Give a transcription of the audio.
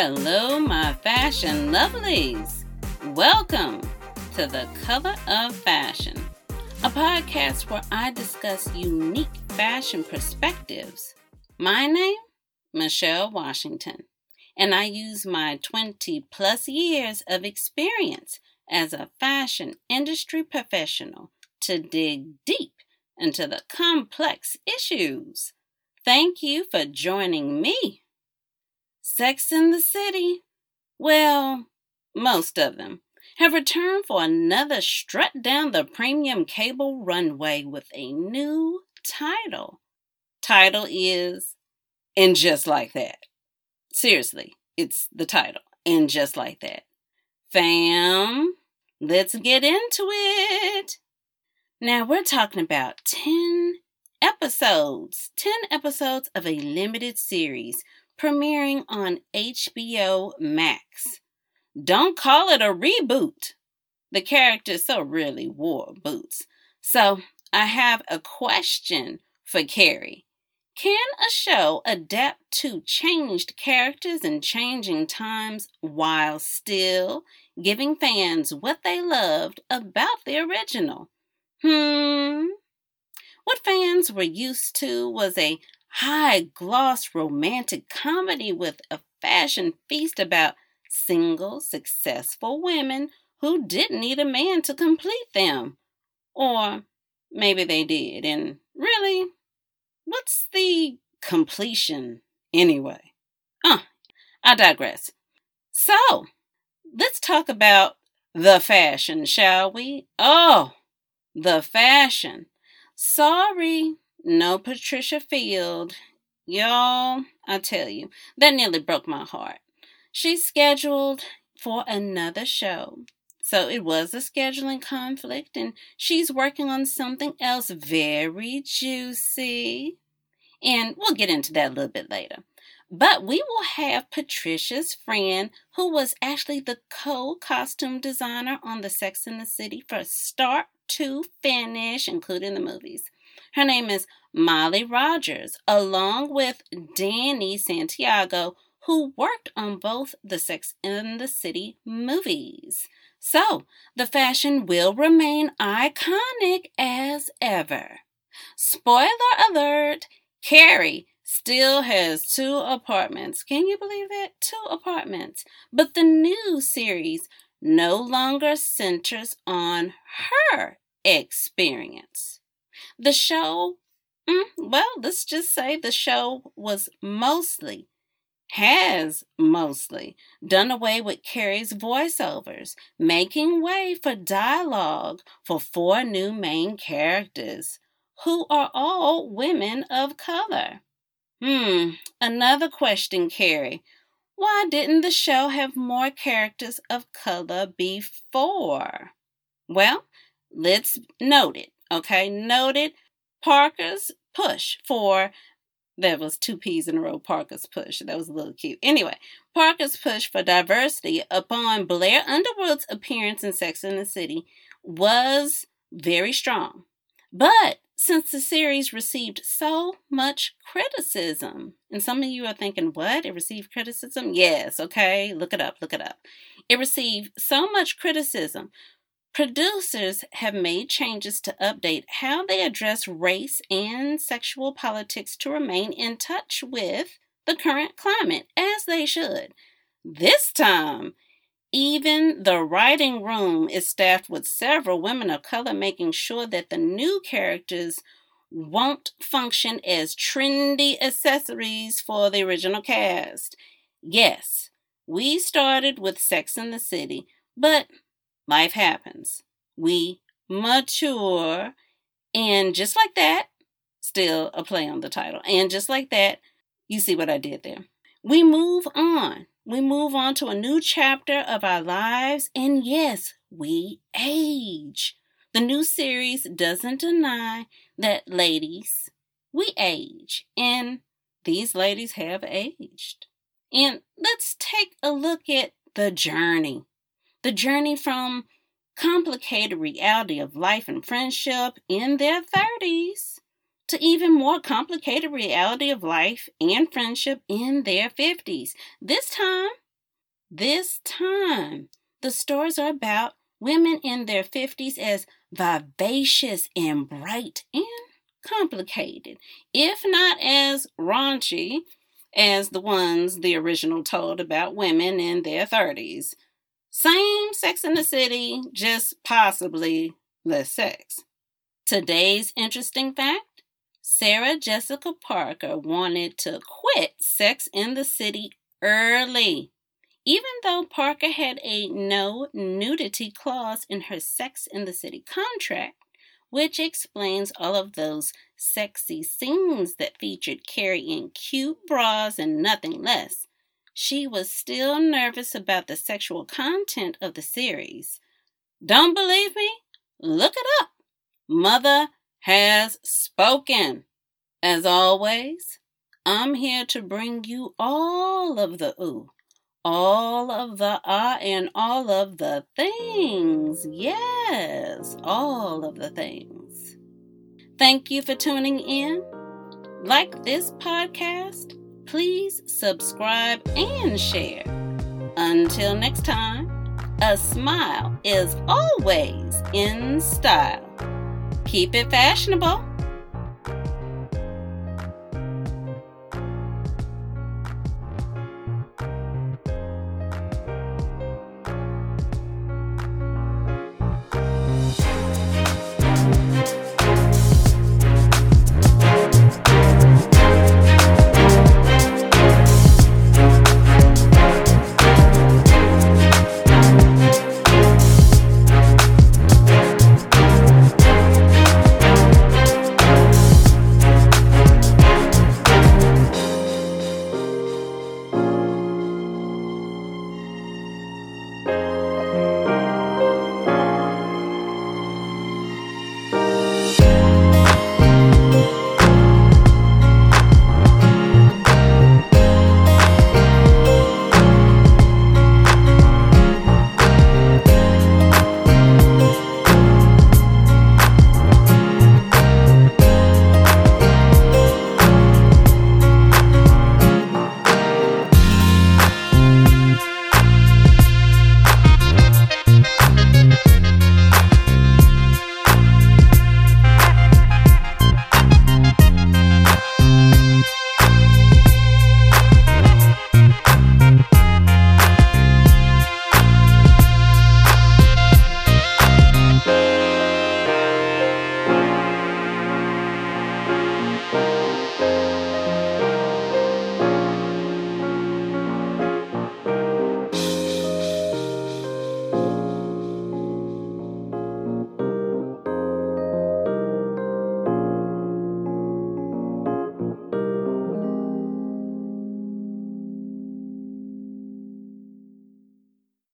Hello, my fashion lovelies. Welcome to the Color of Fashion, a podcast where I discuss unique fashion perspectives. My name, Michelle Washington, and I use my 20 plus years of experience as a fashion industry professional to dig deep into the complex issues. Thank you for joining me. Sex in the City, well, most of them, have returned for another strut down the premium cable runway with a new title. Title is And Just Like That. Seriously, it's the title. And Just Like That. Fam, let's get into it. Now we're talking about 10 episodes, 10 episodes of a limited series premiering on HBO Max. Don't call it a reboot. The characters so really wore boots. So I have a question for Carrie. Can a show adapt to changed characters and changing times while still giving fans what they loved about the original? Hmm. What fans were used to was a high gloss romantic comedy with a fashion feast about single, successful women who didn't need a man to complete them. Or maybe they did, and really, what's the completion anyway? Ah, uh, I digress. So, let's talk about the fashion, shall we? Oh, the fashion. Sorry, no Patricia Field. Y'all, I tell you, that nearly broke my heart. She's scheduled for another show. So it was a scheduling conflict, and she's working on something else very juicy. And we'll get into that a little bit later. But we will have Patricia's friend, who was actually the co costume designer on the Sex in the City for start to finish, including the movies. Her name is Molly Rogers, along with Danny Santiago, who worked on both the Sex and the City movies. So, the fashion will remain iconic as ever. Spoiler alert Carrie still has two apartments. Can you believe it? Two apartments. But the new series no longer centers on her experience. The show, mm, well, let's just say the show was mostly, has mostly done away with Carrie's voiceovers, making way for dialogue for four new main characters who are all women of color. Hmm, another question, Carrie. Why didn't the show have more characters of color before? Well, let's note it, okay? noted. Parker's push for there was two P's in a row. Parker's push. That was a little cute. Anyway, Parker's push for diversity upon Blair Underwood's appearance in Sex in the City was very strong. But since the series received so much criticism. And some of you are thinking, what? It received criticism? Yes, okay, look it up, look it up. It received so much criticism. Producers have made changes to update how they address race and sexual politics to remain in touch with the current climate, as they should. This time, even the writing room is staffed with several women of color, making sure that the new characters won't function as trendy accessories for the original cast. Yes, we started with Sex in the City, but life happens. We mature, and just like that, still a play on the title, and just like that, you see what I did there. We move on we move on to a new chapter of our lives, and yes, we age. The new series doesn't deny that, ladies, we age, and these ladies have aged. And let's take a look at the journey the journey from complicated reality of life and friendship in their 30s to even more complicated reality of life and friendship in their 50s. This time, This time, the stories are about women in their 50s as vivacious and bright and complicated, if not as raunchy as the ones the original told about women in their 30s. Same sex in the city, just possibly less sex. Today's interesting fact Sarah Jessica Parker wanted to quit Sex in the City early. Even though Parker had a no nudity clause in her Sex in the City contract, which explains all of those sexy scenes that featured Carrie in cute bras and nothing less, she was still nervous about the sexual content of the series. Don't believe me? Look it up. Mother has spoken. As always, I'm here to bring you all of the ooh, all of the ah, and all of the things. Yes, all of the things. Thank you for tuning in. Like this podcast, please subscribe and share. Until next time, a smile is always in style. Keep it fashionable.